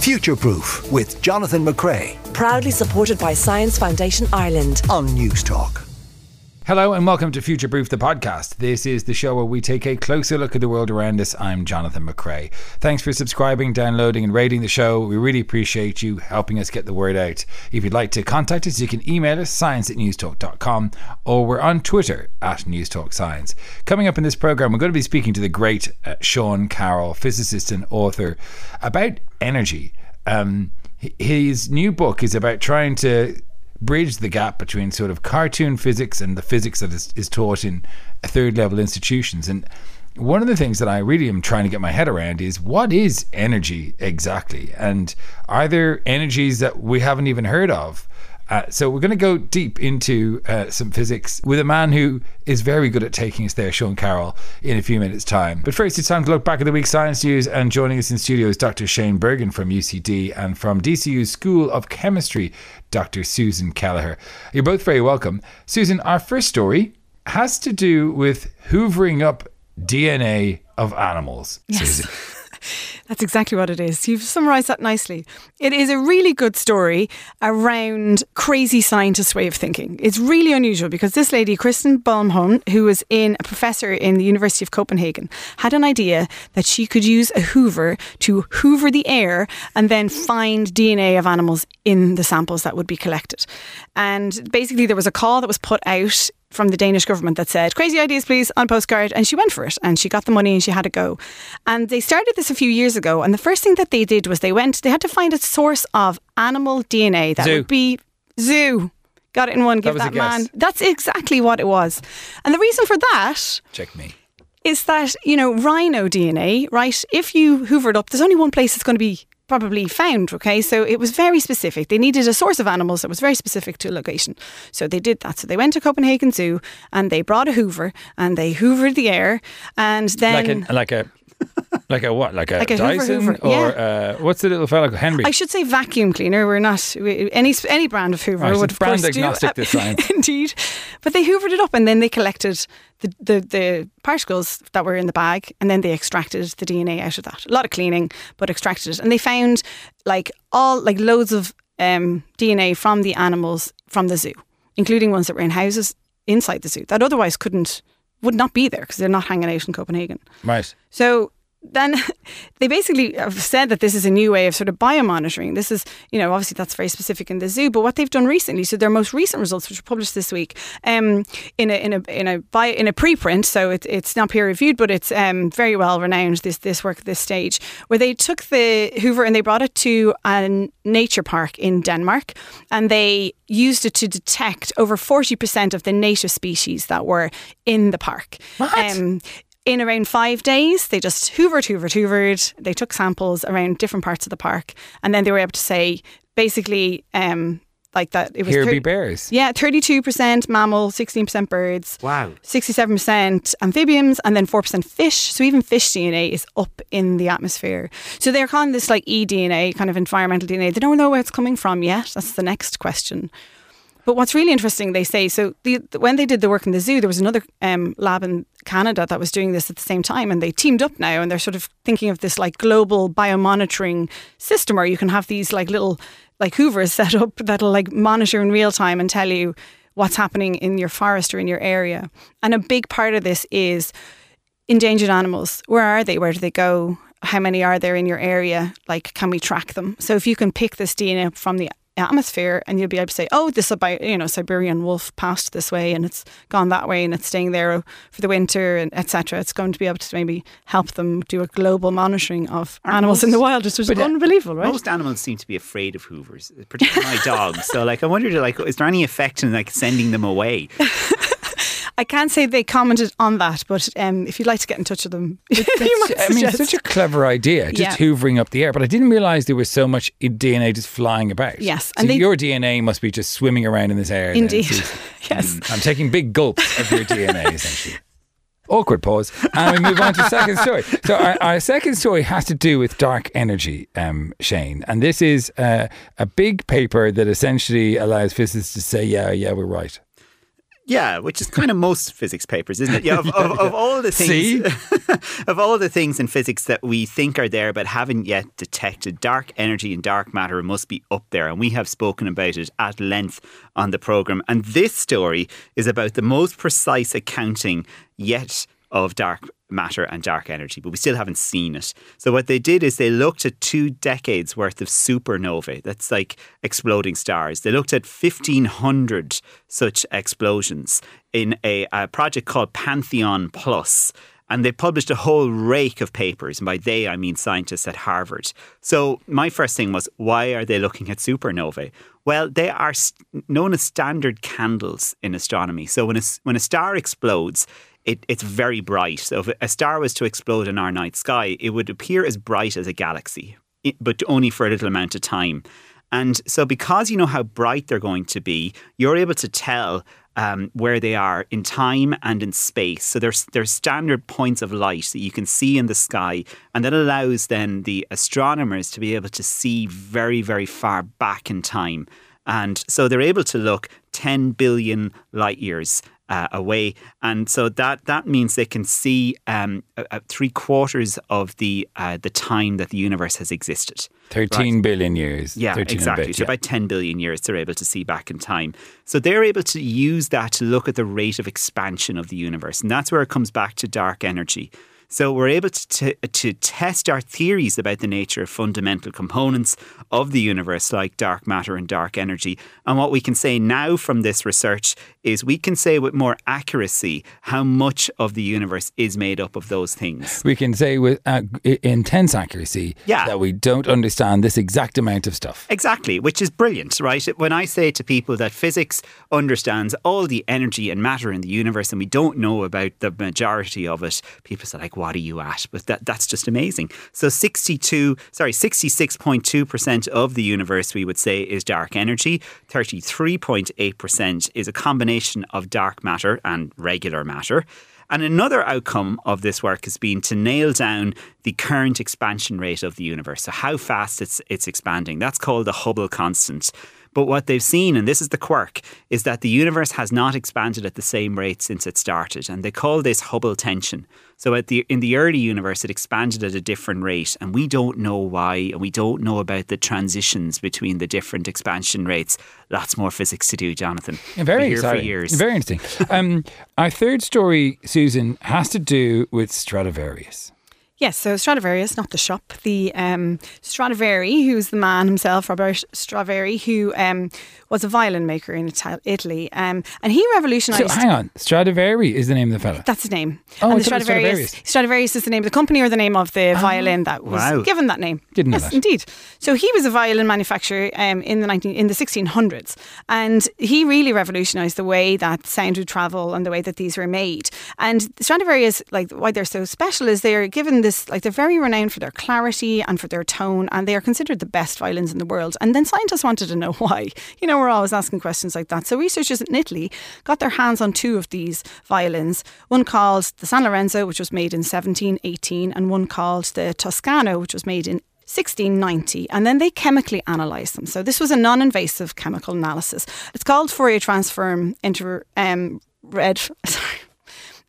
Future Proof with Jonathan McCrea Proudly supported by Science Foundation Ireland. on News Talk. Hello and welcome to Future Proof the podcast. This is the show where we take a closer look at the world around us. I'm Jonathan McCrea. Thanks for subscribing, downloading, and rating the show. We really appreciate you helping us get the word out. If you'd like to contact us, you can email us science at newstalk.com or we're on Twitter at newstalkscience. Coming up in this program, we're going to be speaking to the great uh, Sean Carroll, physicist and author, about energy. Um, his new book is about trying to bridge the gap between sort of cartoon physics and the physics that is, is taught in third level institutions. And one of the things that I really am trying to get my head around is what is energy exactly? And are there energies that we haven't even heard of? Uh, so we're going to go deep into uh, some physics with a man who is very good at taking us there, Sean Carroll, in a few minutes' time. But first, it's time to look back at the week's science news. And joining us in studio is Dr. Shane Bergin from UCD and from DCU's School of Chemistry, Dr. Susan Kelleher. You're both very welcome. Susan, our first story has to do with hoovering up DNA of animals. Susan. That's exactly what it is. You've summarised that nicely. It is a really good story around crazy scientist way of thinking. It's really unusual because this lady, Kristen Bohmann, who was in a professor in the University of Copenhagen, had an idea that she could use a hoover to hoover the air and then find DNA of animals in the samples that would be collected. And basically there was a call that was put out from the Danish government that said, crazy ideas, please, on postcard. And she went for it and she got the money and she had to go. And they started this a few years ago. And the first thing that they did was they went, they had to find a source of animal DNA that Zoo. would be zoo. Got it in one, give that, guess. man. That's exactly what it was. And the reason for that Check me. is that, you know, rhino DNA, right? If you hoover it up, there's only one place it's going to be probably found, okay? So it was very specific. They needed a source of animals that was very specific to a location. So they did that. So they went to Copenhagen Zoo and they brought a hoover and they hoovered the air and then Like like a, like a what? Like a, Like a Dyson? Hoover, Or uh, what's the little fella? Henry. I should say vacuum cleaner. We're not we- any any brand of Hoover Right, would of course brand do. agnostic, this science. Indeed, but they hoovered it up and then they collected the, the the particles that were in the bag and then they extracted the DNA out of that. A lot of cleaning, but extracted it, and they found like all like loads of um, DNA from the animals from the zoo, including ones that were in houses inside the zoo that otherwise couldn't would not be there because they're not hanging out in Copenhagen. right. So then they basically have said that this is a new way of sort of biomonitoring. This is, you know, obviously that's very specific in the zoo, but what they've done recently, so their most recent results, which were published this week, um, in a in a in a bio, in a preprint, so it, it's not peer reviewed, but it's um, very well renowned. This this work at this stage, where they took the Hoover and they brought it to a nature park in Denmark, and they used it to detect over forty percent of the native species that were in the park. What? Um, in around five days, they just hoovered, hoovered, hoovered. They took samples around different parts of the park, and then they were able to say basically, um, like that it was Here thir- be bears. Yeah, thirty-two percent mammal, sixteen percent birds, Wow. sixty-seven percent amphibians, and then four percent fish. So even fish DNA is up in the atmosphere. So they're calling this like eDNA, kind of environmental DNA. They don't know where it's coming from yet. That's the next question. But what's really interesting, they say, so the, when they did the work in the zoo, there was another um, lab in Canada that was doing this at the same time, and they teamed up now, and they're sort of thinking of this like global biomonitoring system where you can have these like little like hoovers set up that'll like monitor in real time and tell you what's happening in your forest or in your area. And a big part of this is endangered animals. Where are they? Where do they go? How many are there in your area? Like, can we track them? So if you can pick this DNA from the atmosphere and you'll be able to say, oh, this about you know Siberian wolf passed this way and it's gone that way and it's staying there for the winter and etc. It's going to be able to maybe help them do a global monitoring of animals in the wild, which is uh, unbelievable, right? Most animals seem to be afraid of hoovers, particularly my dog. So, like, I wondered, like, is there any effect in like sending them away? I can't say they commented on that, but um, if you'd like to get in touch with them, you might I mean, it's such a clever idea, just Yeah. hoovering up the air. But I didn't realize there was so much DNA just flying about. Yes, so and they- your DNA must be just swimming around in this air. Indeed. Yes. I'm taking big gulps of your DNA, essentially. Awkward pause. And we move on to the second story. So, our, our second story has to do with dark energy, um, Shane. And this is uh, a big paper that essentially allows physicists to say, yeah, yeah, we're right. Yeah, which is kind of most physics papers, isn't it? Yeah, of, of, of all the things, of all the things in physics that we think are there but haven't yet detected, dark energy and dark matter must be up there, and we have spoken about it at length on the program. And this story is about the most precise accounting yet of dark matter and dark energy, but we still haven't seen it. So what they did is they looked at two decades worth of supernovae. That's like exploding stars. They looked at 1500 such explosions in a, a project called Pantheon Plus and they published a whole rake of papers. And by they, I mean scientists at Harvard. So my first thing was, why are they looking at supernovae? Well, they are known as standard candles in astronomy. So when a, when a star explodes, it, it's very bright. So if a star was to explode in our night sky, it would appear as bright as a galaxy, but only for a little amount of time. And so, because you know how bright they're going to be, you're able to tell um, where they are in time and in space. So there's there's standard points of light that you can see in the sky, and that allows then the astronomers to be able to see very very far back in time. And so they're able to look 10 billion light years uh, away, and so that that means they can see um, three quarters of the uh, the time that the universe has existed. Thirteen right. billion years. Yeah, exactly. Bit, so yeah. about 10 billion years they're able to see back in time. So they're able to use that to look at the rate of expansion of the universe. And that's where it comes back to dark energy. So we're able to, to, to test our theories about the nature of fundamental components of the universe, like dark matter and dark energy. And what we can say now from this research is we can say with more accuracy how much of the universe is made up of those things. We can say with uh, intense accuracy yeah. that we don't understand this exact amount of stuff. Exactly, which is brilliant, right? When I say to people that physics understands all the energy and matter in the universe and we don't know about the majority of it, people say like, what are you at? But that, that's just amazing. So 62, sorry, 66.2% of the universe we would say is dark energy. 33.8% is a combination of dark matter and regular matter. And another outcome of this work has been to nail down the current expansion rate of the universe. So how fast it's it's expanding. That's called the Hubble constant. But what they've seen, and this is the quirk, is that the universe has not expanded at the same rate since it started. And they call this Hubble tension. So at the in the early universe, it expanded at a different rate, and we don't know why, and we don't know about the transitions between the different expansion rates. Lots more physics to do, Jonathan. Very exciting. years. Very interesting. um, our third story, Susan, has to do with Stradivarius. Yes, so Stradivarius, not the shop, the um, Stradivari, who's the man himself, Robert Stradivari, who um, was a violin maker in Ital- Italy, um, and he revolutionised. So hang on, Stradivari is the name of the fella. That's his name. Oh, and the thought it was Stradivarius, Stradivarius. Stradivarius is the name of the company or the name of the violin that was wow. given that name. Didn't know yes, that. indeed. So he was a violin manufacturer um, in the 19 in the 1600s, and he really revolutionised the way that sound would travel and the way that these were made. And Stradivarius, like why they're so special, is they're given this like they're very renowned for their clarity and for their tone, and they are considered the best violins in the world. And then scientists wanted to know why. You know, we're always asking questions like that. So researchers in Italy got their hands on two of these violins. One called the San Lorenzo, which was made in 1718, and one called the Toscano, which was made in 1690 and then they chemically analysed them. So this was a non-invasive chemical analysis. It's called Fourier transform into um, red. Sorry,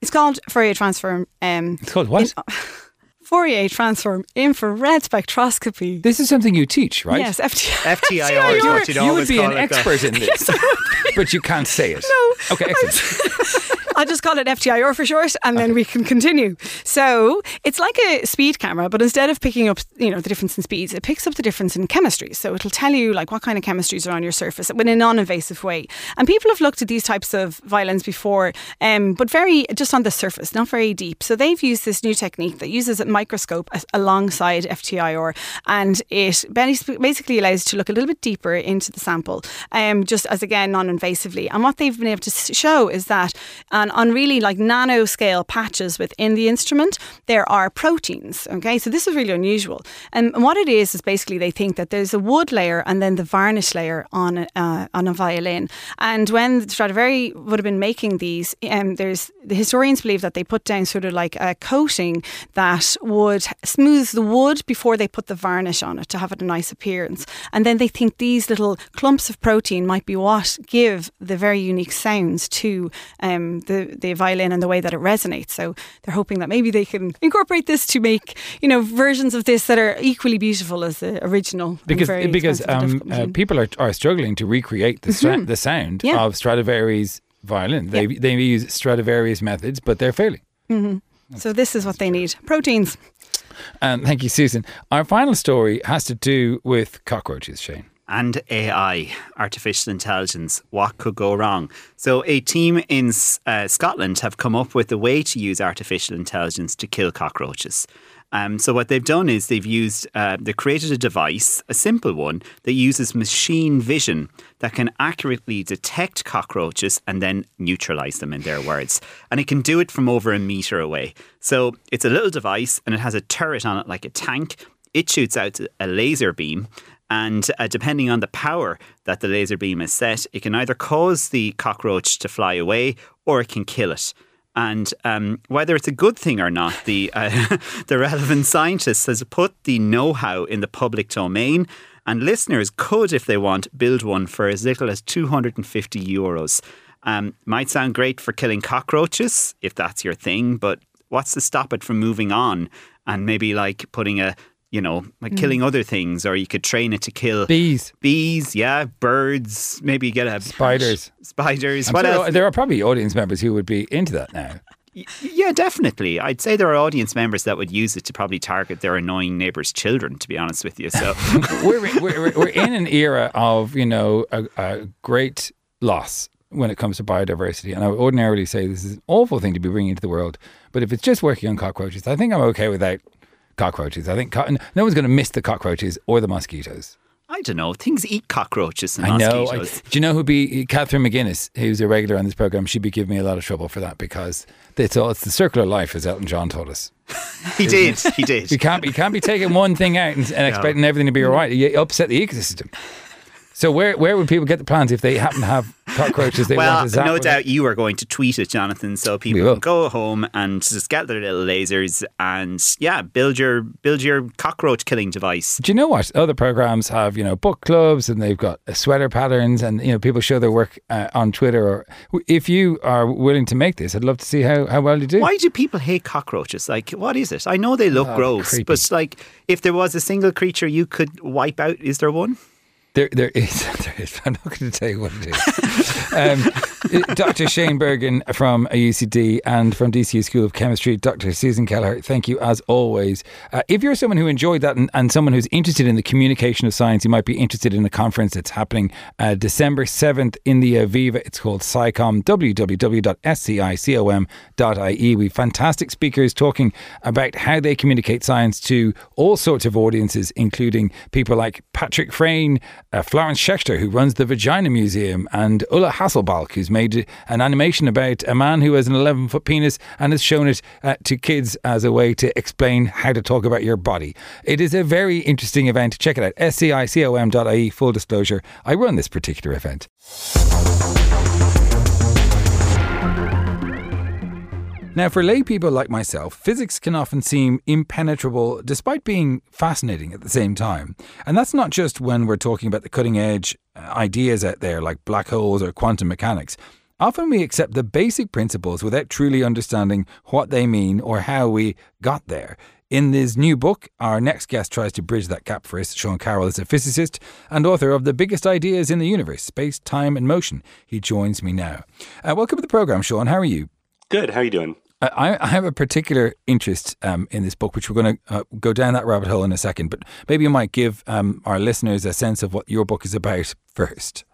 it's called Fourier transform. Um, It's called what? in- Fourier transform infrared spectroscopy. this is something you teach, right? Yes, FT- FTIR is what you'd You would be call an it. expert in this, but you can't say it. No. Okay, excellent. I'll just call it FTIR for short, and then we can continue. So it's like a speed camera, but instead of picking up, you know, the difference in speeds, it picks up the difference in chemistry. So it'll tell you like what kind of chemistries are on your surface, in a non-invasive way. And people have looked at these types of violins before, um, but very just on the surface, not very deep. So they've used this new technique that uses a microscope alongside FTIR, and it basically allows you to look a little bit deeper into the sample, um, just as again non-invasively. And what they've been able to show is that on on, on really like nanoscale patches within the instrument, there are proteins. Okay, so this is really unusual. And what it is is basically they think that there's a wood layer and then the varnish layer on a, uh, on a violin. And when Stradivari would have been making these, um, there's the historians believe that they put down sort of like a coating that would smooth the wood before they put the varnish on it to have it a nice appearance. And then they think these little clumps of protein might be what give the very unique sounds to um, the the violin and the way that it resonates. So they're hoping that maybe they can incorporate this to make you know versions of this that are equally beautiful as the original. Because because um, uh, people are, are struggling to recreate the mm-hmm. the sound yeah. of Stradivari's violin. They yeah. they use Stradivarius methods, but they're failing. Mm-hmm. So this is what they need: proteins. And thank you, Susan. Our final story has to do with cockroaches, Shane and AI, artificial intelligence. What could go wrong? So, a team in uh, Scotland have come up with a way to use artificial intelligence to kill cockroaches. Um, so what they've done is they've used uh, they created a device, a simple one that uses machine vision that can accurately detect cockroaches and then neutralize them. In their words, and it can do it from over a meter away. So it's a little device and it has a turret on it like a tank. It shoots out a laser beam, and uh, depending on the power that the laser beam is set, it can either cause the cockroach to fly away or it can kill it. And um, whether it's a good thing or not, the uh, the relevant scientist has put the know-how in the public domain, and listeners could, if they want, build one for as little as 250 euros. Um, might sound great for killing cockroaches if that's your thing, but what's to stop it from moving on and maybe like putting a you know, like mm. killing other things, or you could train it to kill bees, bees, yeah, birds. Maybe get a spiders, spiders. I'm what sure else? There are probably audience members who would be into that now. Yeah, definitely. I'd say there are audience members that would use it to probably target their annoying neighbours' children. To be honest with you, so we're, we're, we're in an era of you know a, a great loss when it comes to biodiversity. And I would ordinarily say this is an awful thing to be bringing into the world. But if it's just working on cockroaches, I think I'm okay without cockroaches. I think co- no one's going to miss the cockroaches or the mosquitoes. I don't know. Things eat cockroaches and I know. mosquitoes. I, do you know who'd be Catherine McGuinness, who's a regular on this program? She'd be giving me a lot of trouble for that because it's all it's the circle of life, as Elton John told us. he did. He did. You can't. You can't be taking one thing out and, and expecting everything to be all right. You upset the ecosystem. So where where would people get the plants if they happen to have cockroaches they well, want to no doubt you are going to tweet it, Jonathan, so people can go home and just get their little lasers and yeah, build your build your cockroach killing device. Do you know what other programs have? You know, book clubs and they've got sweater patterns and you know people show their work uh, on Twitter. Or if you are willing to make this, I'd love to see how, how well you do. Why do people hate cockroaches? Like, what is it? I know they look oh, gross, creepy. but like, if there was a single creature you could wipe out, is there one? There, there is, there is. I'm not going to tell you what it is. um, Dr. Shane Bergin from UCD and from DCU School of Chemistry, Dr. Susan Kelleher, thank you as always. Uh, if you're someone who enjoyed that and, and, someone who's interested in the communication of science, you might be interested in a conference that's happening uh, December 7th in the Aviva. It's called SciComm, www.scicom.ie. We've fantastic speakers talking about how they communicate science to all sorts of audiences, including people like Patrick Freyne, uh, Florence Schechter, who runs the Vagina Museum, and Ulla Hasselbalch, who's made an animation about a man who has an 11 foot penis and has shown it uh, to kids as a way to explain how to talk about your body. It is a very interesting event. Check it out. scicom.ie, full disclosure. I run this particular event. Now, for lay people like myself, physics can often seem impenetrable despite being fascinating at the same time. And that's not just when we're talking about the cutting edge uh, ideas out there like black holes or quantum mechanics. Often we accept the basic principles without truly understanding what they mean or how we got there. In this new book, our next guest tries to bridge that gap for us. Sean Carroll is a physicist and author of The Biggest Ideas in the Universe Space, Time and Motion. He joins me now. Uh, welcome to the program, Sean. How are you? Good. How are you doing? I, I have a particular interest um, in this book, which we're going to uh, go down that rabbit hole in a second. But maybe you might give um, our listeners a sense of what your book is about first.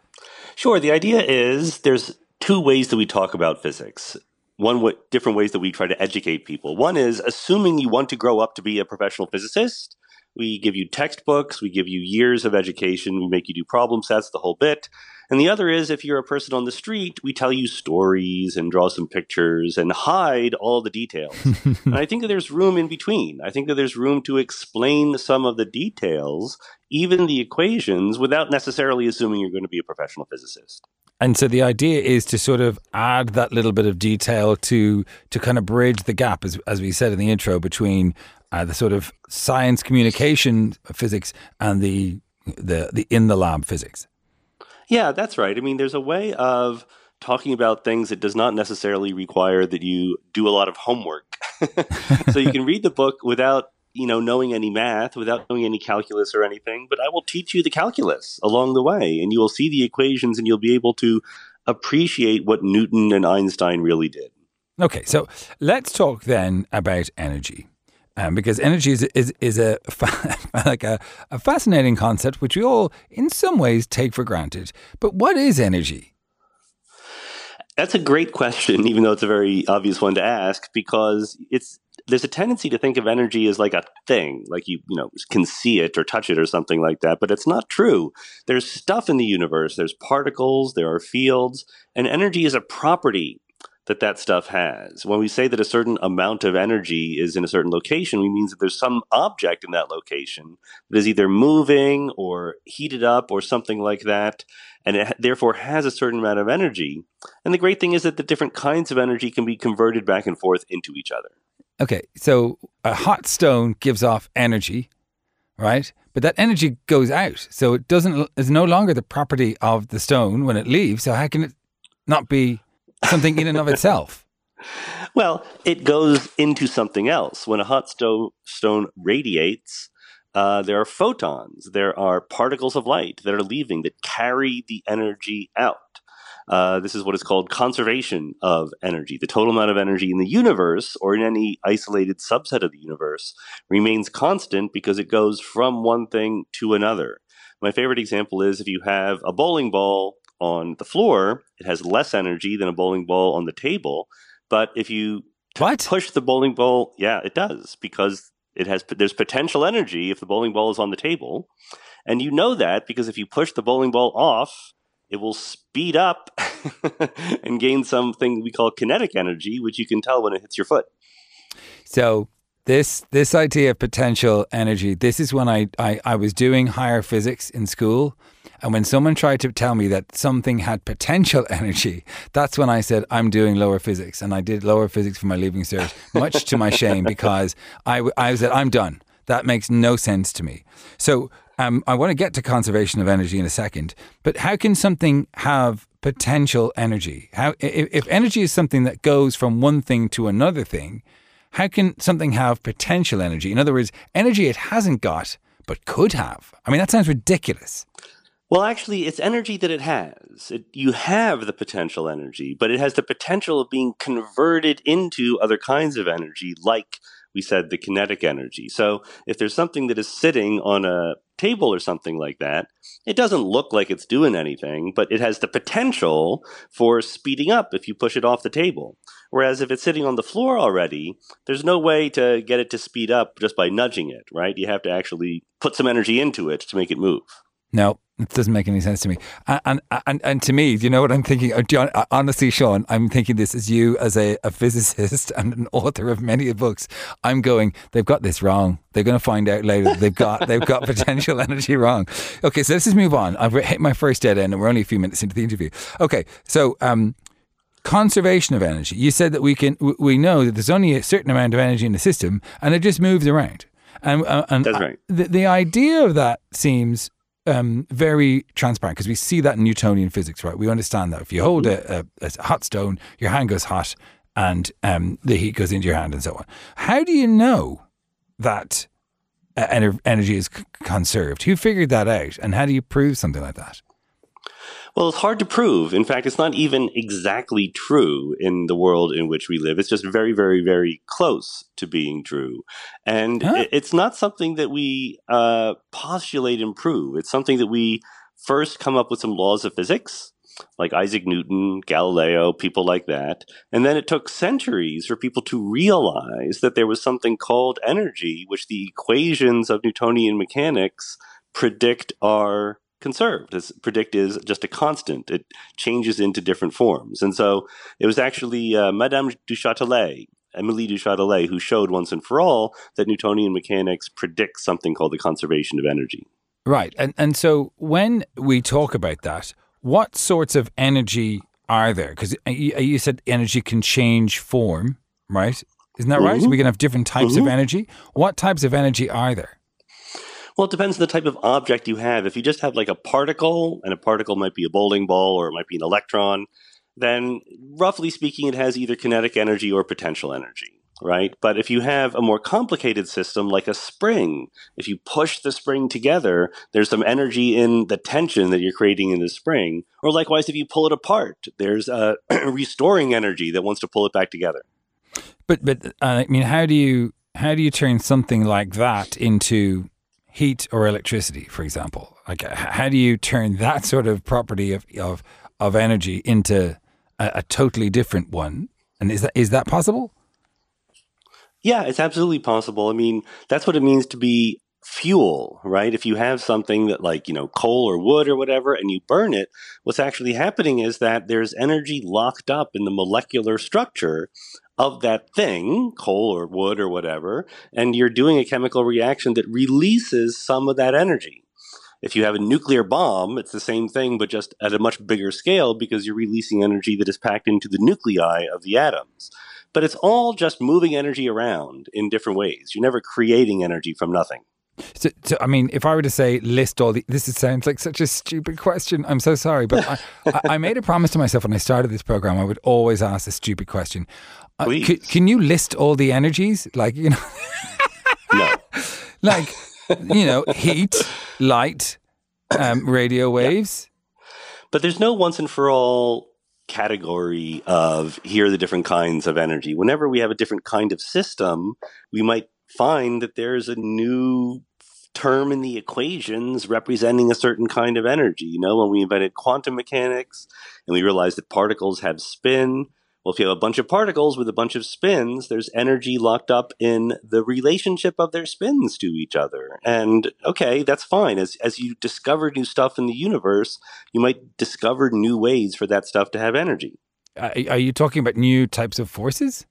Sure. The idea is there's two ways that we talk about physics. One w- different ways that we try to educate people. One is assuming you want to grow up to be a professional physicist, We give you textbooks, we give you years of education, we make you do problem sets, the whole bit. And the other is if you're a person on the street, we tell you stories and draw some pictures and hide all the details. and I think that there's room in between. I think that there's room to explain some of the details, even the equations, without necessarily assuming you're going to be a professional physicist. And so the idea is to sort of add that little bit of detail to to kind of bridge the gap, as as we said in the intro, between uh, the sort of science communication physics and the the the in the lab physics. Yeah, that's right. I mean, there's a way of talking about things that does not necessarily require that you do a lot of homework. so you can read the book without you know knowing any math without knowing any calculus or anything but i will teach you the calculus along the way and you will see the equations and you'll be able to appreciate what newton and einstein really did okay so let's talk then about energy um, because energy is is, is a like a, a fascinating concept which we all in some ways take for granted but what is energy that's a great question, even though it's a very obvious one to ask, because it's there's a tendency to think of energy as like a thing, like you you know can see it or touch it or something like that, but it's not true. There's stuff in the universe. There's particles. There are fields, and energy is a property that that stuff has. When we say that a certain amount of energy is in a certain location, we means that there's some object in that location that is either moving or heated up or something like that, and it therefore has a certain amount of energy. And the great thing is that the different kinds of energy can be converted back and forth into each other. Okay, so a hot stone gives off energy, right? But that energy goes out, so it doesn't is no longer the property of the stone when it leaves. So how can it not be something in and of itself? Well, it goes into something else. When a hot sto- stone radiates, uh, there are photons. There are particles of light that are leaving that carry the energy out. Uh, this is what is called conservation of energy. The total amount of energy in the universe or in any isolated subset of the universe remains constant because it goes from one thing to another. My favorite example is if you have a bowling ball on the floor, it has less energy than a bowling ball on the table. But if you what? push the bowling ball, yeah, it does because it has there's potential energy if the bowling ball is on the table. And you know that because if you push the bowling ball off, it will speed up and gain something we call kinetic energy, which you can tell when it hits your foot. So this this idea of potential energy, this is when I, I, I was doing higher physics in school. And when someone tried to tell me that something had potential energy, that's when I said, I'm doing lower physics. And I did lower physics for my leaving cert, much to my shame, because I, I said, I'm done. That makes no sense to me. So um, I want to get to conservation of energy in a second, but how can something have potential energy? How if, if energy is something that goes from one thing to another thing, how can something have potential energy? In other words, energy it hasn't got but could have. I mean, that sounds ridiculous. Well, actually, it's energy that it has. It, you have the potential energy, but it has the potential of being converted into other kinds of energy, like we said, the kinetic energy. So if there's something that is sitting on a table or something like that, it doesn't look like it's doing anything, but it has the potential for speeding up if you push it off the table. Whereas if it's sitting on the floor already, there's no way to get it to speed up just by nudging it, right? You have to actually put some energy into it to make it move. No, it doesn't make any sense to me. And and and to me, you know what I'm thinking? Uh, John, uh, honestly, Sean, I'm thinking this as you, as a, a physicist and an author of many books. I'm going. They've got this wrong. They're going to find out later. That they've got they've got potential energy wrong. Okay, so let's just move on. I've hit my first dead end, and we're only a few minutes into the interview. Okay, so um, conservation of energy. You said that we can we know that there's only a certain amount of energy in the system, and it just moves around. And, uh, and That's right. the, the idea of that seems um, very transparent because we see that in Newtonian physics, right? We understand that if you hold a, a, a hot stone, your hand goes hot and um, the heat goes into your hand and so on. How do you know that uh, energy is c- conserved? Who figured that out? And how do you prove something like that? Well, it's hard to prove. In fact, it's not even exactly true in the world in which we live. It's just very, very, very close to being true. And huh? it's not something that we uh, postulate and prove. It's something that we first come up with some laws of physics. like Isaac Newton, Galileo, people like that. And then it took centuries for people to realize that there was something called energy, which the equations of Newtonian mechanics predict are conserved. As predict is just a constant. It changes into different forms. And so it was actually uh, Madame du Châtelet, Emily du Châtelet, who showed once and for all that Newtonian mechanics predicts something called the conservation of energy. Right. And and so when we talk about that, what sorts of energy are there? Because you, you, said energy can change form, right? Isn't that mm-hmm. right? So we can have different types mm-hmm. of energy. What types of energy are there? Well, it depends on the type of object you have. If you just have like a particle, and a particle might be a bowling ball or it might be an electron, then roughly speaking, it has either kinetic energy or potential energy right? But if you have a more complicated system like a spring, if you push the spring together, there's some energy in the tension that you're creating in the spring. Or likewise, if you pull it apart, there's a restoring energy that wants to pull it back together. But but uh, I mean, how do you how do you turn something like that into heat or electricity, for example? Like, how do you turn that sort of property of of of energy into a, a totally different one? And is that is that possible? Yeah, it's absolutely possible. I mean, that's what it means to be fuel, right? If you have something that like, you know, coal or wood or whatever, and you burn it, what's actually happening is that there's energy locked up in the molecular structure of that thing, coal or wood or whatever, and you're doing a chemical reaction that releases some of that energy. If you have a nuclear bomb, it's the same thing, but just at a much bigger scale because you're releasing energy that is packed into the nuclei of the atoms but it's all just moving energy around in different ways. You're never creating energy from nothing. So, so, I mean, if I were to say list all the, this is, sounds like such a stupid question. I'm so sorry, but I, I, made a promise to myself when I started this program. I would always ask a stupid question. Uh, c- can you list all the energies? Like you know, no, like you know, heat, light, um, radio waves. Yeah. But there's no once and for all category of here are the different kinds of energy. Whenever we have a different kind of system, we might find that there's a new term in the equations representing a certain kind of energy. You know, when we invented quantum mechanics and we realized that particles have spin, well, if you have a bunch of particles with a bunch of spins, there's energy locked up in the relationship of their spins to each other. And okay, that's fine. As, as you discover new stuff in the universe, you might discover new ways for that stuff to have energy. are you talking about new types of forces?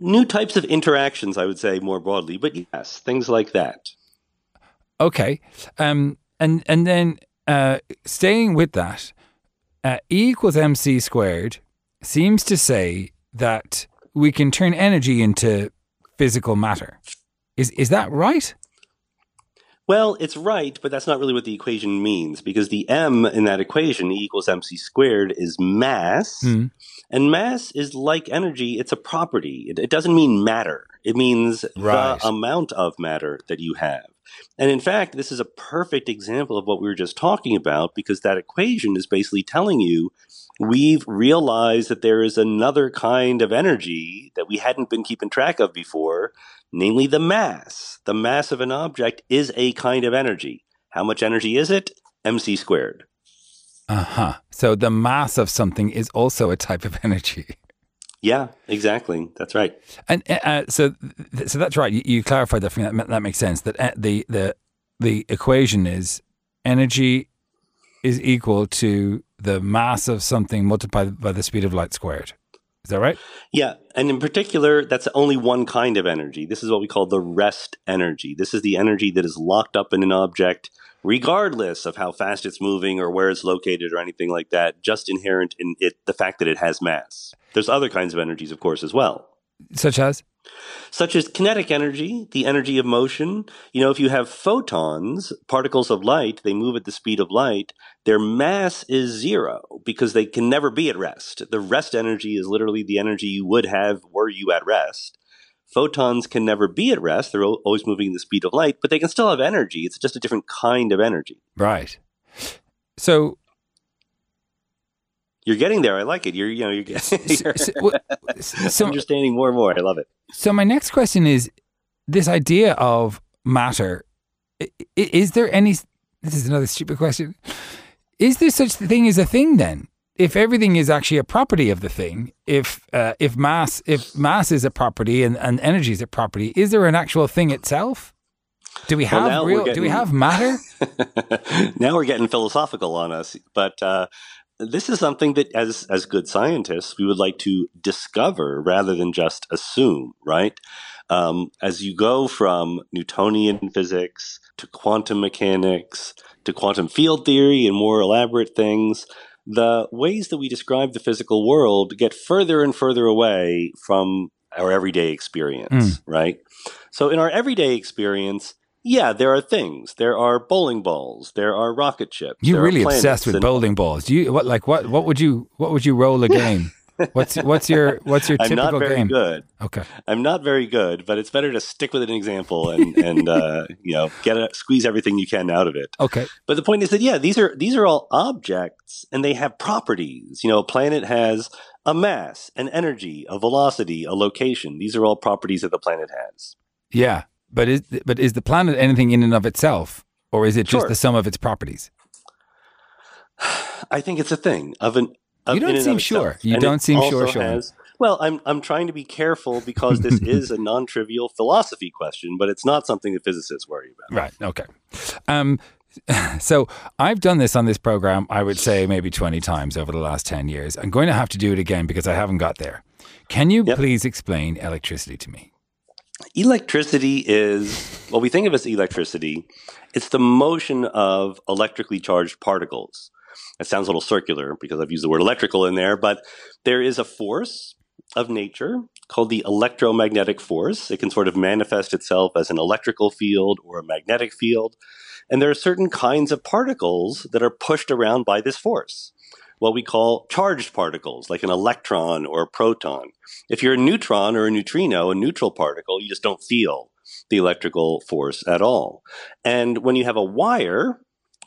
New types of interactions, I would say more broadly, but yes, things like that. Okay. Um, and, and then uh, staying with that, uh, E equals mc squared seems to say that we can turn energy into physical matter. Is is that right? Well, it's right, but that's not really what the equation means because the m in that equation, E equals mc squared, is mass. Mm. And mass is like energy, it's a property. It, it doesn't mean matter, it means right. the amount of matter that you have. And in fact, this is a perfect example of what we were just talking about because that equation is basically telling you we've realized that there is another kind of energy that we hadn't been keeping track of before, namely the mass. The mass of an object is a kind of energy. How much energy is it? mc squared. Uh huh. So the mass of something is also a type of energy. Yeah, exactly. That's right. And uh, uh so, so that's right. You, you clarified that for me. That, that makes sense. That uh, the the the equation is energy is equal to the mass of something multiplied by the speed of light squared. Is that right? Yeah. And in particular, that's only one kind of energy. This is what we call the rest energy. This is the energy that is locked up in an object, regardless of how fast it's moving or where it's located or anything like that, just inherent in it, the fact that it has mass. There's other kinds of energies, of course, as well. Such as? Such as kinetic energy, the energy of motion. You know, if you have photons, particles of light, they move at the speed of light, their mass is zero because they can never be at rest. The rest energy is literally the energy you would have were you at rest. Photons can never be at rest. They're always moving at the speed of light, but they can still have energy. It's just a different kind of energy. Right. So you're getting there. I like it. You're, you know, you're, you're so, understanding more and more. I love it. So my next question is this idea of matter. Is there any? This is another stupid question. Is there such a thing as a thing then? If everything is actually a property of the thing, if uh, if mass if mass is a property and, and energy is a property, is there an actual thing itself? Do we have we're real? Do we have matter? now we're getting philosophical on us, but uh, this is something that, as as good scientists, we would like to discover rather than just assume. Right? Um, as you go from Newtonian physics to quantum mechanics to quantum field theory and more elaborate things, the ways that we describe the physical world get further and further away from our everyday experience. Right? So, in our everyday experience, yeah, there are things. There are bowling balls. There are rocket ships. You're really obsessed with and bowling balls. Do you what like what what would you what would you roll a game? what's what's your what's your I'm typical not very game? good. Okay. I'm not very good, but it's better to stick with an example and and uh, you know get a, squeeze everything you can out of it. Okay. But the point is that yeah, these are these are all objects and they have properties. You know, a planet has a mass, an energy, a velocity, a location. These are all properties that the planet has. Yeah. But is but is the planet anything in and of itself? Or is it just the sum of its properties? I think it's a thing of an. Of You don't seem sure. You And don't seem sure, Sean. has- well, I'm I'm trying to be careful because this is a non-trivial philosophy question, but it's not something that physicists worry about. Right. Okay. Um, so I've done this on this program, I would say maybe 20 times over the last 10 years. I'm going to have to do it again because I haven't got there. Can you Yep. please explain electricity to me? Electricity is what we think of as electricity. It's the motion of electrically charged particles. It sounds a little circular because I've used the word electrical in there, but there is a force of nature called the electromagnetic force. It can sort of manifest itself as an electrical field or a magnetic field. And there are certain kinds of particles that are pushed around by this force, what we call charged particles, like an electron or a proton. If you're a neutron or a neutrino, a neutral particle, you just don't feel the electrical force at all. And when you have a wire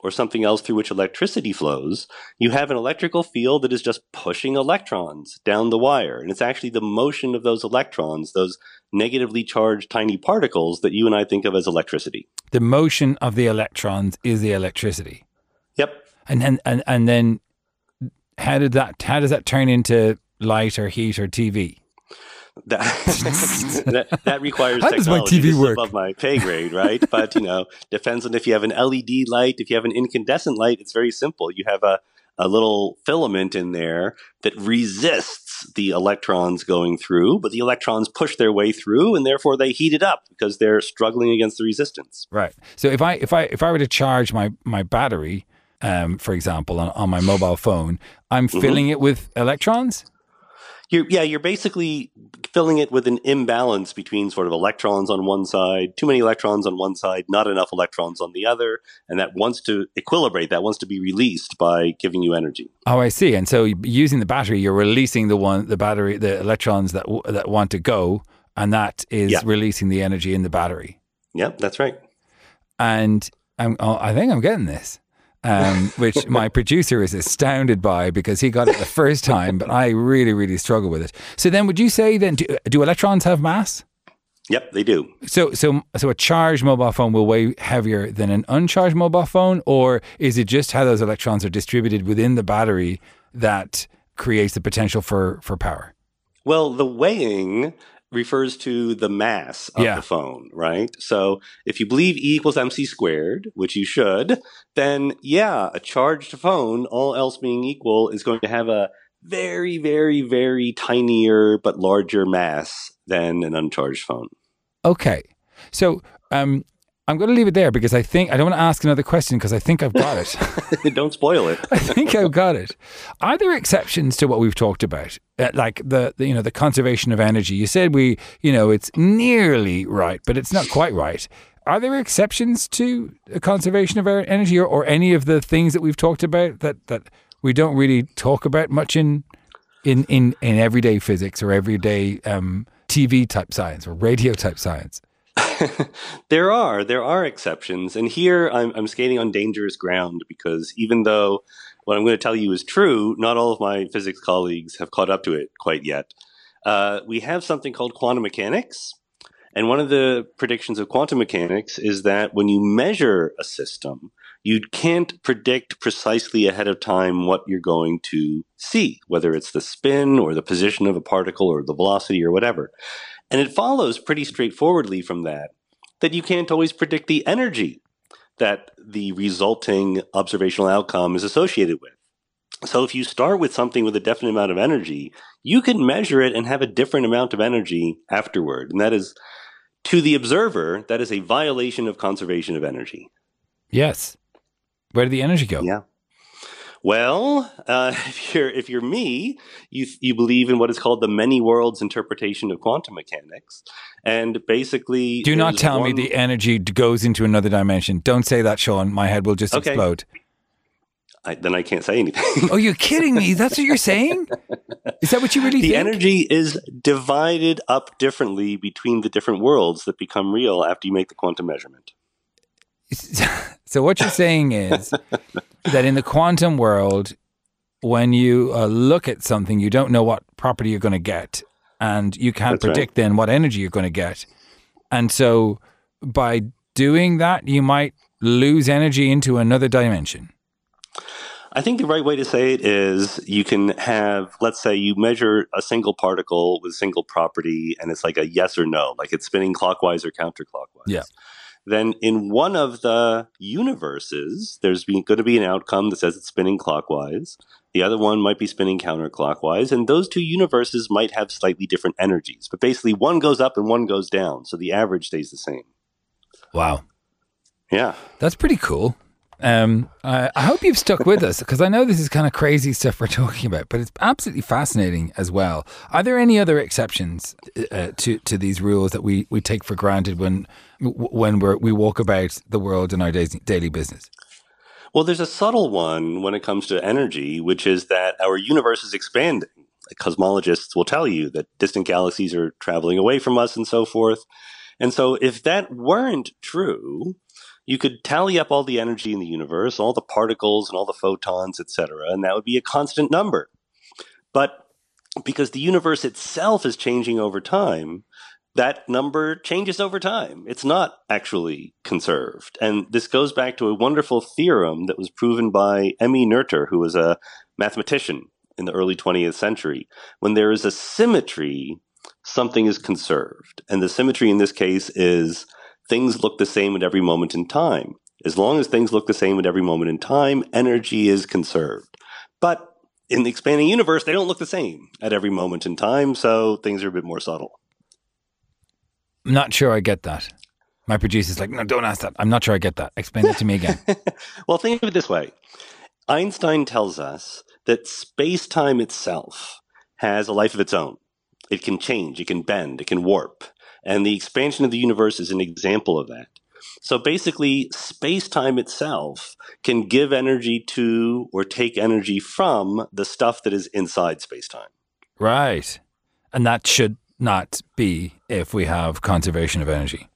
or something else through which electricity flows, you have an electrical field that is just pushing electrons down the wire. And it's actually the motion of those electrons, those negatively charged tiny particles that you and I think of as electricity. The motion of the electrons is the electricity. Yep. And then, and, and then how did that, how does that turn into light or heat or TV? That, that, that requires How does my. TV work? above my pay grade, right? but you know, depends on if you have an LED light. If you have an incandescent light, it's very simple. You have a a little filament in there that resists the electrons going through, but the electrons push their way through, and therefore they heat it up because they're struggling against the resistance. Right. So if I if I if I were to charge my my battery, um, for example, on, on my mobile phone, I'm Mm-hmm. filling it with electrons. You're, yeah, you're basically filling it with an imbalance between sort of electrons on one side, too many electrons on one side, not enough electrons on the other, and that wants to equilibrate, that wants to be released by giving you energy. Oh, I see. And so using the battery, you're releasing the one the battery the electrons that w- that want to go, and that is Yeah. releasing the energy in the battery. Yep, that's right. And I'm, oh, I think I'm getting this. Um, which my producer is astounded by because he got it the first time, but I really, really struggle with it. So then, would you say then do, do electrons have mass? Yep, they do. So, so, so a charged mobile phone will weigh heavier than an uncharged mobile phone, or is it just how those electrons are distributed within the battery that creates the potential for for power? Well, the weighing refers to the mass of Yeah. the phone, right? So if you believe E equals mc squared, which you should, then yeah, a charged phone, all else being equal, is going to have a very, very, very tinier but larger mass than an uncharged phone. Okay, so um, I'm going to leave it there because I think I don't want to ask another question because I think I've got it. Don't spoil it. I think I've got it. Are there exceptions to what we've talked about, uh, like the, the you know the conservation of energy? You said we you know it's nearly right, but it's not quite right. Are there exceptions to the conservation of energy, or, or any of the things that we've talked about that that we don't really talk about much in in in, in everyday physics or everyday um, TV type science or radio type science? there are there are exceptions, and here I'm, I'm skating on dangerous ground because even though what I'm going to tell you is true, not all of my physics colleagues have caught up to it quite yet. Uh, we have something called quantum mechanics, and one of the predictions of quantum mechanics is that when you measure a system, you can't predict precisely ahead of time what you're going to see, whether it's the spin or the position of a particle or the velocity or whatever. And it follows pretty straightforwardly from that that you can't always predict the energy that the resulting observational outcome is associated with. So if you start with something with a definite amount of energy, you can measure it and have a different amount of energy afterward. And that is, to the observer, that is a violation of conservation of energy. Yes. Where did the energy go? Yeah. Well, uh, if you're if you're me, you you believe in what is called the many worlds interpretation of quantum mechanics, and basically, do not tell one... me the energy goes into another dimension. Don't say that, Sean. My head will just okay. explode. I, then I can't say anything. oh, you're kidding me? That's what you're saying? Is that what you really the think? energy is divided up differently between the different worlds that become real after you make the quantum measurement. So what you're saying is that in the quantum world, when you uh, look at something, you don't know what property you're going to get, and you can't That's predict right. then what energy you're going to get, and so by doing that, you might lose energy into another dimension. I think the right way to say it is you can have, let's say, you measure a single particle with a single property, and it's like a yes or no, like it's spinning clockwise or counterclockwise. Yeah. Then in one of the universes, there's going to be an outcome that says it's spinning clockwise. The other one might be spinning counterclockwise, and those two universes might have slightly different energies. But basically, one goes up and one goes down, so the average stays the same. Wow. Yeah. That's pretty cool. Um, I, I hope you've stuck with us because I know this is kind of crazy stuff we're talking about, but it's absolutely fascinating as well. Are there any other exceptions uh, to to these rules that we, we take for granted when when we we walk about the world in our daily business? Well, there's a subtle one when it comes to energy, which is that our universe is expanding. Cosmologists will tell you that distant galaxies are traveling away from us and so forth. And so, if that weren't true, you could tally up all the energy in the universe, all the particles and all the photons, etc., and that would be a constant number. But because the universe itself is changing over time, that number changes over time. It's not actually conserved. And this goes back to a wonderful theorem that was proven by Emmy Noether, who was a mathematician in the early 20th century. When there is a symmetry, something is conserved. And the symmetry in this case is things look the same at every moment in time. As long as things look the same at every moment in time, energy is conserved. But in the expanding universe, they don't look the same at every moment in time, so things are a bit more subtle. I'm not sure I get that. My producer's like, no, don't ask that. I'm not sure I get that. Explain it to me again. well, think of it this way Einstein tells us that space time itself has a life of its own. It can change, it can bend, it can warp. And the expansion of the universe is an example of that. So basically, space time itself can give energy to or take energy from the stuff that is inside space time. Right. And that should not be if we have conservation of energy.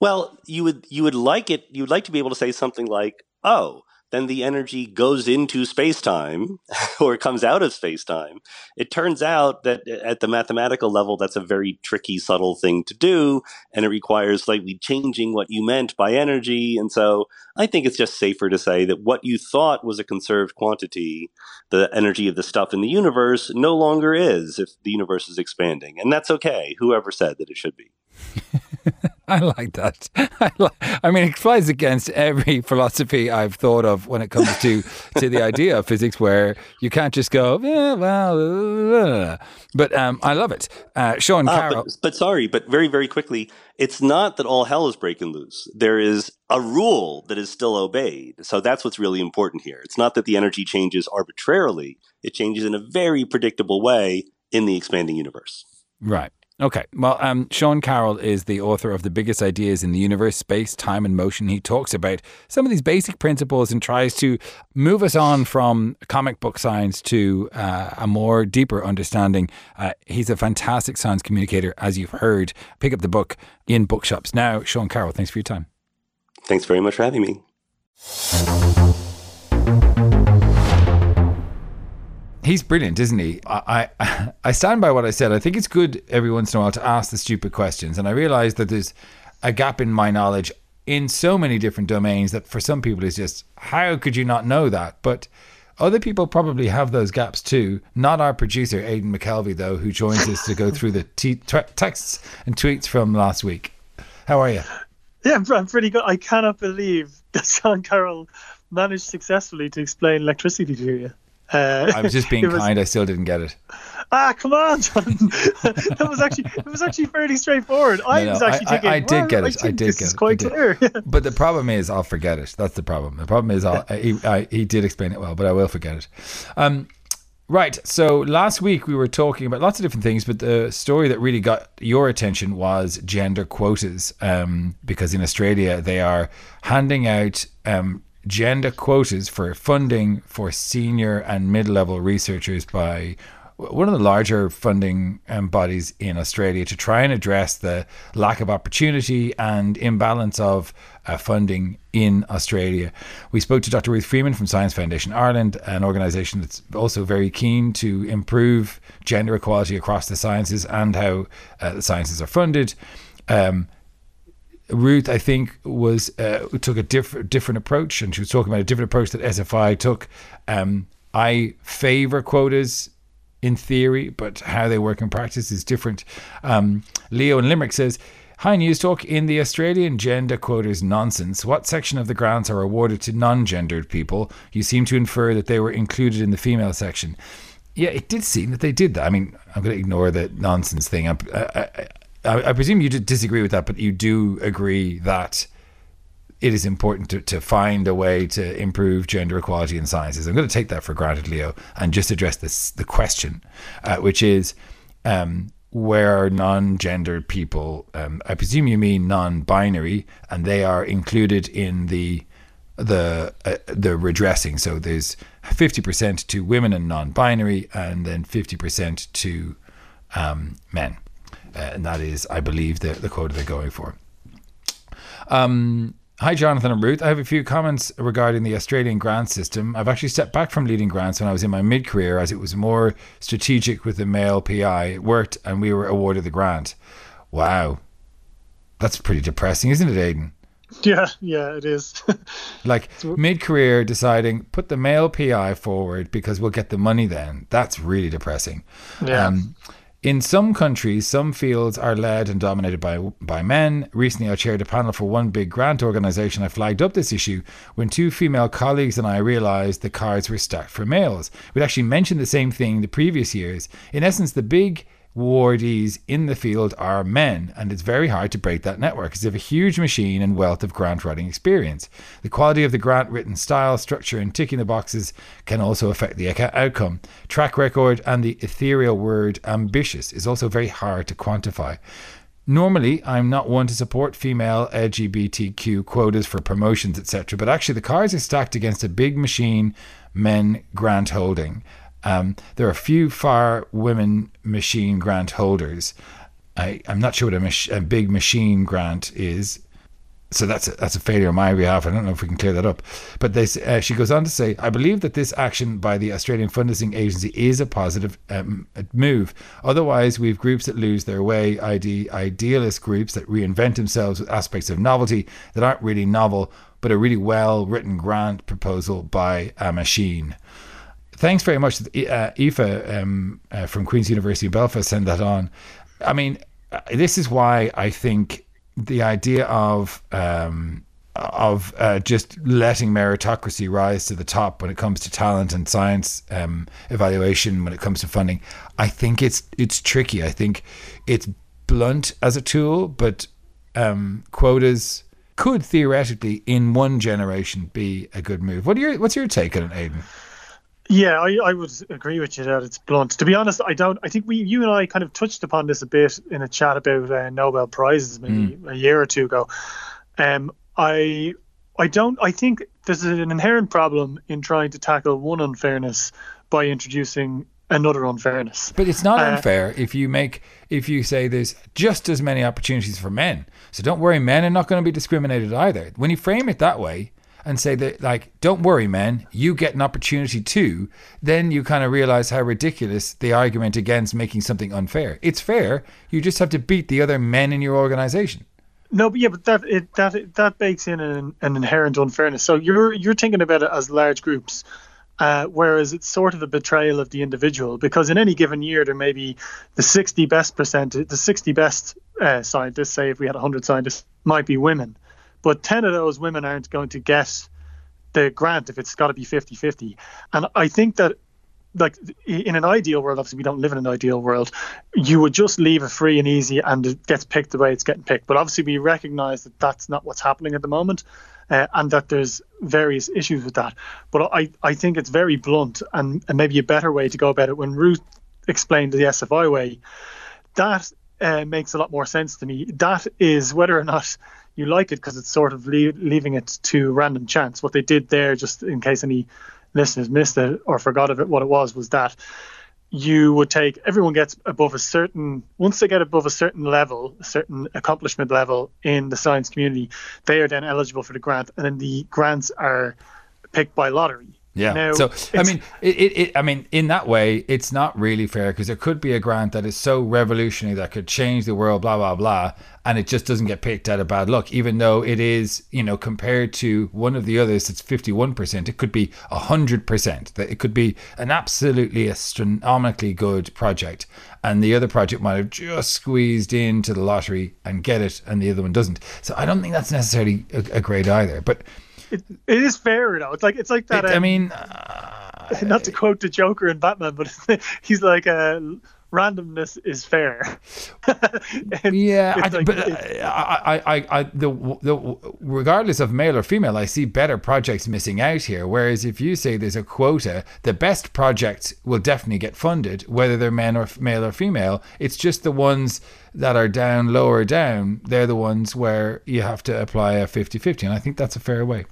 Well, you would you would like it you would like to be able to say something like, "Oh, then the energy goes into space time or comes out of space time. It turns out that uh, at the mathematical level, that's a very tricky, subtle thing to do, and it requires slightly changing what you meant by energy. And so I think it's just safer to say that what you thought was a conserved quantity, the energy of the stuff in the universe, no longer is if the universe is expanding. And that's okay, whoever said that it should be. I like that. I, like, I mean, it flies against every philosophy I've thought of when it comes to to the idea of physics, where you can't just go, yeah, well, but um, I love it. Uh, Sean Ah, Carroll. but, but sorry, but very, very quickly, it's not that all hell is breaking loose. There is a rule that is still obeyed. So that's what's really important here. It's not that the energy changes arbitrarily, it changes in a very predictable way in the expanding universe. Right. Okay. Well, um, Sean Carroll is the author of The Biggest Ideas in the Universe, Space, Time, and Motion. He talks about some of these basic principles and tries to move us on from comic book science to uh, a more deeper understanding. Uh, he's a fantastic science communicator, as you've heard. Pick up the book in bookshops. Now, Sean Carroll, thanks for your time. Thanks very much for having me. He's brilliant, isn't he? I, I I stand by what I said. I think it's good every once in a while to ask the stupid questions, and I realize that there's a gap in my knowledge in so many different domains that for some people is just how could you not know that? But other people probably have those gaps too. Not our producer Aidan McKelvey though, who joins us to go through the t- t- texts and tweets from last week. How are you? Yeah, I'm, I'm pretty good. I cannot believe that Sean Carroll managed successfully to explain electricity to you. Uh, I was just being was, kind. I still didn't get it. Ah, come on, John. that was actually it was actually fairly straightforward. I no, was actually I, thinking. I, I did get it. I, I did get it. Quite clear. but the problem is, I'll forget it. That's the problem. The problem is, I'll, he he did explain it well, but I will forget it. Um, Right. So last week we were talking about lots of different things, but the story that really got your attention was gender quotas, um, because in Australia they are handing out um, gender quotas for funding for senior and mid level researchers by one of the larger funding um, bodies in Australia to try and address the lack of opportunity and imbalance of uh, funding in Australia. We spoke to Dr. Ruth Freeman from Science Foundation Ireland, an organisation that's also very keen to improve gender equality across the sciences and how uh, the sciences are funded. Um, Ruth, I think, was uh, took a different different approach, and she was talking about a different approach that SFI took. Um, I favour quotas in theory, but how they work in practice is different. Um, Leo in Limerick says, Hi Newstalk, in the Australian gender quotas nonsense, what section of the grants are awarded to non gendered people? You seem to infer that they were included in the female section. Yeah, it did seem that they did that. I mean, I'm going to ignore the nonsense thing. I, I, I, I presume you disagree with that, but you do agree that it is important to, to find a way to improve gender equality in sciences. I'm going to take that for granted, Leo, and just address this the question, uh, which is um, where are non-gendered people? Um, I presume you mean non-binary, and they are included in the the uh, the redressing. So there's 50% to women and non-binary, and then 50% to um, men and that is, I believe, the, the quota they're going for. Um, hi, Jonathan and Ruth. I have a few comments regarding the Australian grant system. I've actually stepped back from leading grants when I was in my mid career as it was more strategic with the male PI. It worked and we were awarded the grant. Wow. That's pretty depressing, isn't it, Aidan? Yeah, yeah, it is. like mid career deciding, put the male PI forward because we'll get the money then. That's really depressing. Yeah. Um, in some countries, some fields are led and dominated by by men. Recently, I chaired a panel for one big grant organization. I flagged up this issue when two female colleagues and I realized the cards were stacked for males. We'd actually mentioned the same thing the previous years. In essence, the big awardees in the field are men, and it's very hard to break that network because they have a huge machine and wealth of grant writing experience. The quality of the grant written style, structure, and ticking the boxes can also affect the outcome. Track record and the ethereal word ambitious is also very hard to quantify. Normally, I'm not one to support female LGBTQ quotas for promotions, etc., but actually, the cards are stacked against a big machine men grant holding. Um, there are a few far women machine grant holders. I, I'm not sure what a, mach- a big machine grant is. So that's a, that's a failure on my behalf. I don't know if we can clear that up. But they, uh, she goes on to say, I believe that this action by the Australian Fundraising Agency is a positive um, move. Otherwise, we have groups that lose their way, id idealist groups that reinvent themselves with aspects of novelty that aren't really novel, but a really well written grant proposal by a machine thanks very much. Uh, Aoife um, uh, from Queen's University Belfast sent that on. I mean, uh, this is why I think the idea of um, of uh, just letting meritocracy rise to the top when it comes to talent and science um, evaluation, when it comes to funding, I think it's it's tricky. I think it's blunt as a tool, but um, quotas could theoretically, in one generation, be a good move. What are your what's your take on it, Aidan? Yeah, I, I would agree with you that it's blunt. To be honest, I don't. I think we, you and I, kind of touched upon this a bit in a chat about uh, Nobel prizes maybe mm. a year or two ago. Um, I, I don't. I think there's an inherent problem in trying to tackle one unfairness by introducing another unfairness. But it's not uh, unfair if you make if you say there's just as many opportunities for men. So don't worry, men are not going to be discriminated either. When you frame it that way, and say that like don't worry man you get an opportunity too then you kind of realize how ridiculous the argument against making something unfair it's fair you just have to beat the other men in your organization No, but yeah, but that it that that bakes in an, an inherent unfairness. So you're you're thinking about it as large groups, uh, whereas it's sort of a betrayal of the individual because in any given year there may be the 60 best percent, the 60 best uh, scientists. Say if we had 100 scientists, might be women, but 10 of those women aren't going to get the grant if it's got to be 50-50. And I think that like in an ideal world, obviously we don't live in an ideal world. You would just leave it free and easy, and it gets picked the way it's getting picked. But obviously, we recognise that that's not what's happening at the moment, uh, and that there's various issues with that. But I, I think it's very blunt, and, and maybe a better way to go about it. When Ruth explained the SFI way, that uh, makes a lot more sense to me. That is whether or not you like it because it's sort of leaving it to random chance. What they did there, just in case any listeners missed it or forgot of it, what it was was that you would take everyone gets above a certain once they get above a certain level, a certain accomplishment level in the science community, they are then eligible for the grant, and then the grants are picked by lottery. Yeah. Now, so I mean, it, it, I mean, in that way, it's not really fair because there could be a grant that is so revolutionary that could change the world, blah blah blah, and it just doesn't get picked out of bad luck. Even though it is, you know, compared to one of the others, it's fifty-one percent. It could be hundred percent. That it could be an absolutely astronomically good project, and the other project might have just squeezed into the lottery and get it, and the other one doesn't. So I don't think that's necessarily a, a great either, but it, it is fair though. It's like it's like that. It, um, I mean, uh, not to quote the Joker in Batman, but he's like a uh, randomness is fair. yeah, I, like, but uh, I, I, I, the, the, regardless of male or female, I see better projects missing out here. Whereas if you say there's a quota, the best projects will definitely get funded, whether they're men or male or female. It's just the ones that are down, lower down, they're the ones where you have to apply a 50 50. And I think that's a fair way.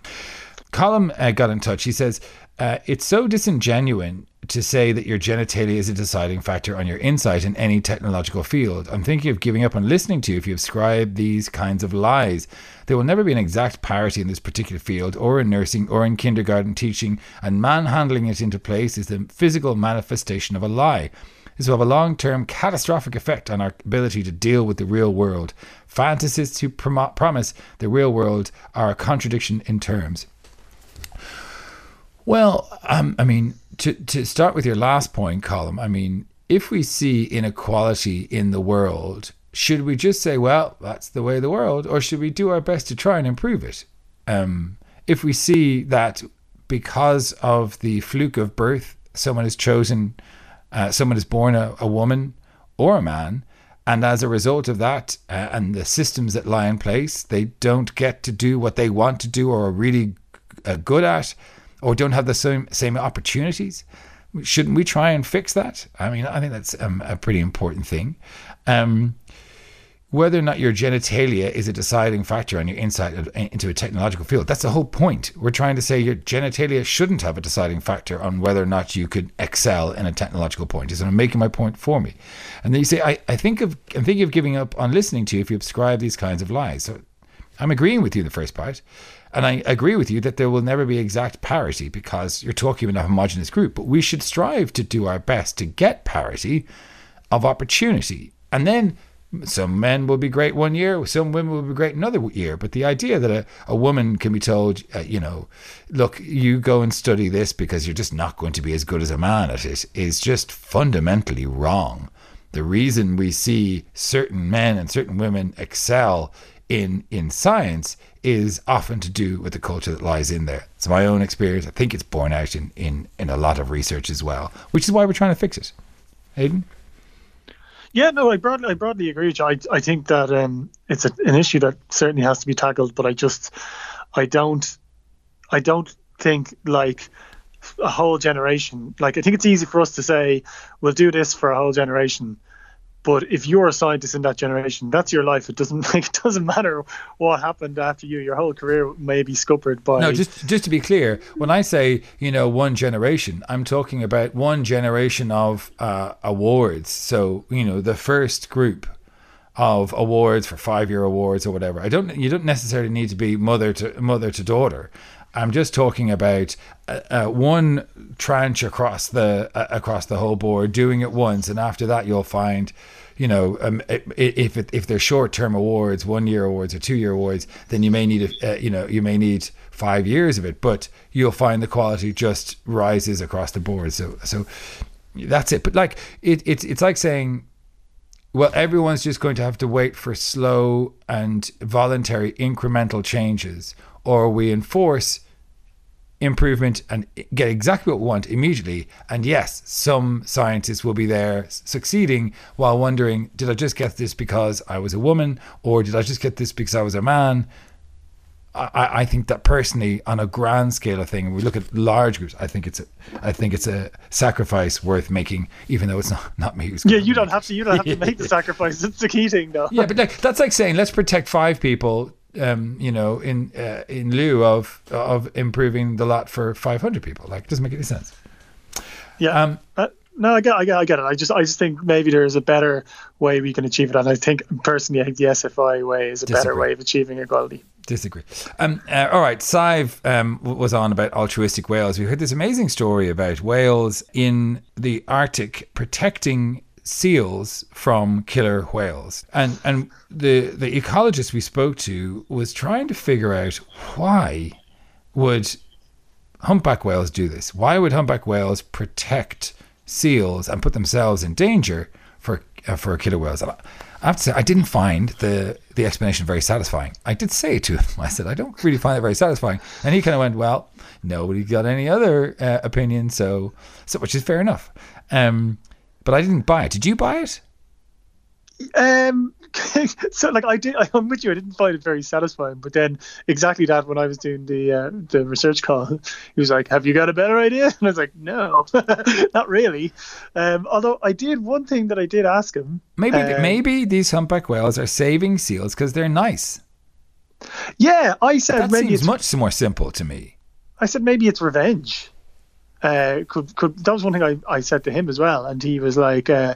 Colin uh, got in touch. He says, uh, It's so disingenuous to say that your genitalia is a deciding factor on your insight in any technological field. I'm thinking of giving up on listening to you if you ascribe these kinds of lies. There will never be an exact parity in this particular field, or in nursing, or in kindergarten teaching, and manhandling it into place is the physical manifestation of a lie. This will have a long term catastrophic effect on our ability to deal with the real world. Fantasists who prom- promise the real world are a contradiction in terms. Well, um, I mean, to, to start with your last point, Colin, I mean, if we see inequality in the world, should we just say, well, that's the way of the world, or should we do our best to try and improve it? Um, if we see that because of the fluke of birth, someone is chosen uh, someone is born a, a, woman or a man, and as a result of that uh, and the systems that lie in place, they don't get to do what they want to do or are really uh, good at, or don't have the same same opportunities. Shouldn't we try and fix that? I mean, I think that's um, a pretty important thing. Um, whether or not your genitalia is a deciding factor on your insight into a technological field. That's the whole point. We're trying to say your genitalia shouldn't have a deciding factor on whether or not you could excel in a technological point. Is I'm making my point for me. And then you say, I, I think of I'm thinking of giving up on listening to you if you subscribe these kinds of lies. So I'm agreeing with you the first part. And I agree with you that there will never be exact parity because you're talking about a homogenous group. But we should strive to do our best to get parity of opportunity. And then some men will be great one year, some women will be great another year. But the idea that a, a woman can be told, uh, you know, look, you go and study this because you're just not going to be as good as a man at it is just fundamentally wrong. The reason we see certain men and certain women excel in in science is often to do with the culture that lies in there. It's my own experience. I think it's borne out in, in, in a lot of research as well, which is why we're trying to fix it. Aidan? Yeah, no, I broadly, I broadly agree. I, I think that um, it's a, an issue that certainly has to be tackled, but I just, I don't, I don't think like a whole generation. Like I think it's easy for us to say we'll do this for a whole generation, but if you're a scientist in that generation, that's your life. It doesn't it doesn't matter what happened after you. Your whole career may be scuppered by. No, just just to be clear, when I say you know one generation, I'm talking about one generation of uh, awards. So you know the first group of awards for five year awards or whatever. I don't. You don't necessarily need to be mother to mother to daughter. I'm just talking about uh, uh, one tranche across the uh, across the whole board, doing it once, and after that you'll find, you know, um, if if they're short term awards, one year awards or two year awards, then you may need a, uh, you know you may need five years of it, but you'll find the quality just rises across the board. So so that's it. But like it, it's it's like saying well, everyone's just going to have to wait for slow and voluntary incremental changes, or we enforce improvement and get exactly what we want immediately. And yes, some scientists will be there succeeding while wondering, did I just get this because I was a woman, or did I just get this because I was a man? I, I think that personally, on a grand scale of thing, we look at large groups. I think it's a, I think it's a sacrifice worth making, even though it's not not me. Who's yeah, you don't have to. You don't have to make the sacrifice. It's the key thing, though. Yeah, but like, that's like saying let's protect five people. Um, you know, in uh, in lieu of of improving the lot for 500 people, like, it doesn't make any sense. Yeah. Um, uh, no, I get, I get, I get it. I just, I just think maybe there is a better way we can achieve it, and I think personally, I think the SFI way is a disagree. better way of achieving equality. Disagree. Um, uh, all right, Sive um, was on about altruistic whales. We heard this amazing story about whales in the Arctic protecting seals from killer whales, and and the the ecologist we spoke to was trying to figure out why would humpback whales do this? Why would humpback whales protect seals and put themselves in danger for uh, for killer whales. I have to say, I didn't find the the explanation very satisfying. I did say to him, I said, I don't really find it very satisfying, and he kind of went, well, nobody got any other uh, opinion, so so which is fair enough. Um, but I didn't buy it. Did you buy it? Um, so like I did, I'm with you. I didn't find it very satisfying, but then exactly that when I was doing the uh, the research call, he was like, "Have you got a better idea?" And I was like, "No, not really." Um, although I did one thing that I did ask him. Maybe um, maybe these humpback whales are saving seals because they're nice. Yeah, I said that maybe seems much more simple to me. I said maybe it's revenge. Uh, could could that was one thing I, I said to him as well, and he was like, uh,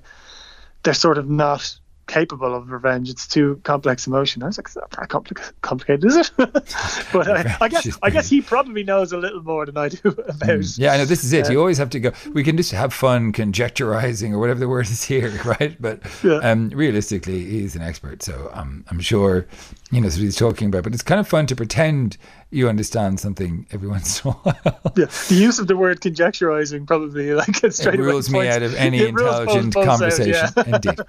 "They're sort of not." capable of revenge. It's too complex emotion. I was like, it's not that compli- complicated, is it? but I, I guess I guess he probably knows a little more than I do about. Mm. Yeah, I know this is it. Uh, you always have to go. We can just have fun conjecturizing or whatever the word is here, right? But yeah. um, realistically, he's an expert, so um, I'm sure he knows what he's talking about. But it's kind of fun to pretend you understand something every once in a while. yeah, the use of the word conjecturizing probably like it straight it rules me out of any intelligent both, both conversation. Sounds, yeah. Indeed.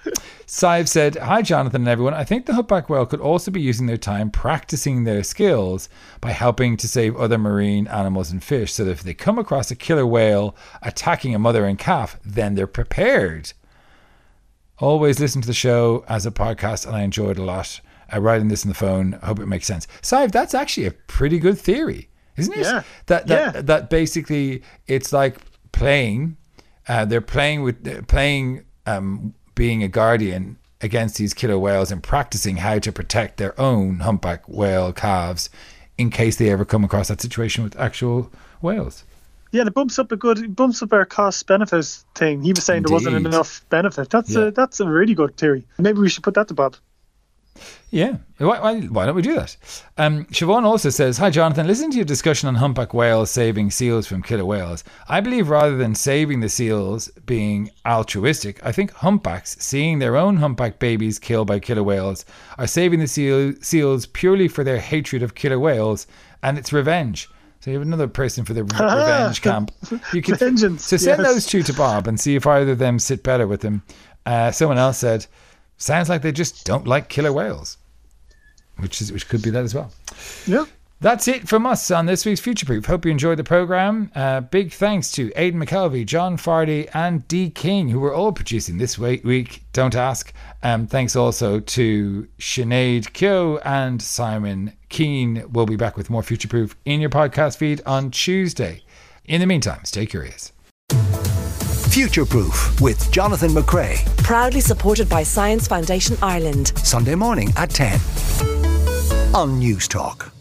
Sive said, "Hi, Jonathan and everyone. I think the humpback whale could also be using their time practicing their skills by helping to save other marine animals and fish. So that if they come across a killer whale attacking a mother and calf, then they're prepared." Always listen to the show as a podcast, and I enjoy it a lot uh, writing this in the phone. I hope it makes sense. Sive, that's actually a pretty good theory, isn't it? Yeah. That that yeah. that basically it's like playing. Uh, they're playing with uh, playing um, being a guardian against these killer whales and practicing how to protect their own humpback whale calves in case they ever come across that situation with actual whales. Yeah, and it bumps up a good it bumps up our cost benefit thing. He was saying Indeed. there wasn't enough benefit. That's yeah. a that's a really good theory. Maybe we should put that to Bob. Yeah, why, why, why, don't we do that? Um, Siobhan also says, Hi, Jonathan. Listen to your discussion on humpback whales saving seals from killer whales, I believe rather than saving the seals being altruistic, I think humpbacks, seeing their own humpback babies killed by killer whales, are saving the seal, seals purely for their hatred of killer whales and its revenge. So you have another person for the re- revenge camp. You can, Vengeance. So send yes. those two to Bob and see if either of them sit better with him. Uh, someone else said, Sounds like they just don't like killer whales which is which could be that as well. Yeah. That's it from us on this week's Future Proof. Hope you enjoyed the program. Uh, big thanks to Aidan McKelvey, John Fardy, and Dee King, who were all producing this week. Don't ask. Um, thanks also to Sinead Keogh and Simon Keane. We'll be back with more Future Proof in your podcast feed on Tuesday. In the meantime, stay curious. Future Proof with Jonathan McCrea. Proudly supported by Science Foundation Ireland. Sunday morning at 10 on Newstalk.